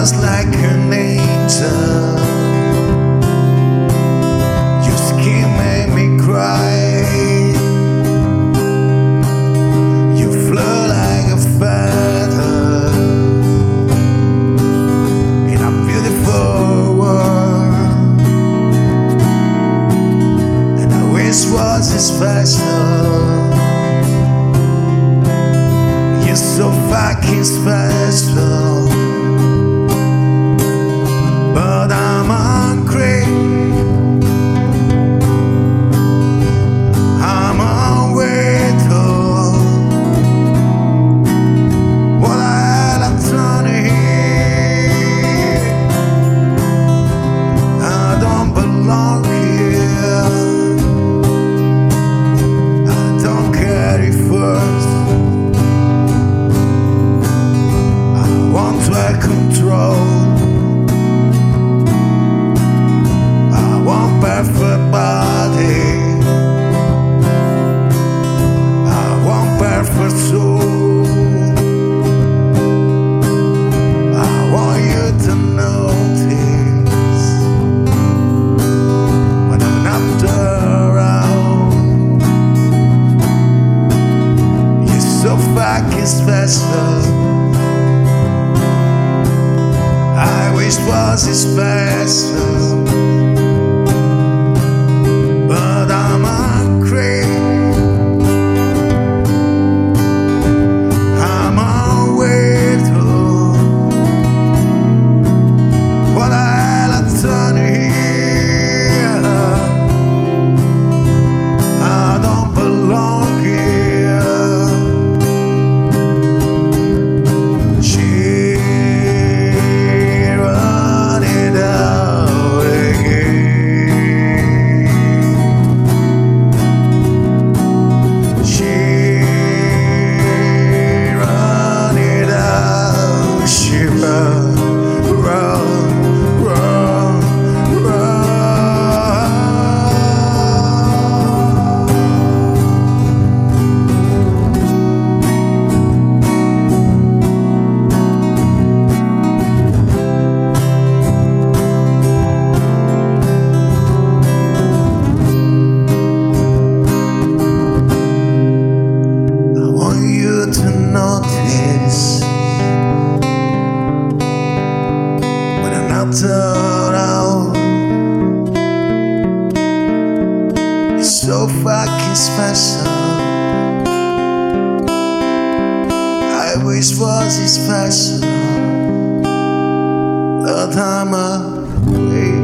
just like an angel. Your skin made me cry. You flew like a feather in a beautiful world, and I wish was this special. You're so fucking special. Special. I wish was it special, so fucking special. I wish was special, but I'm away.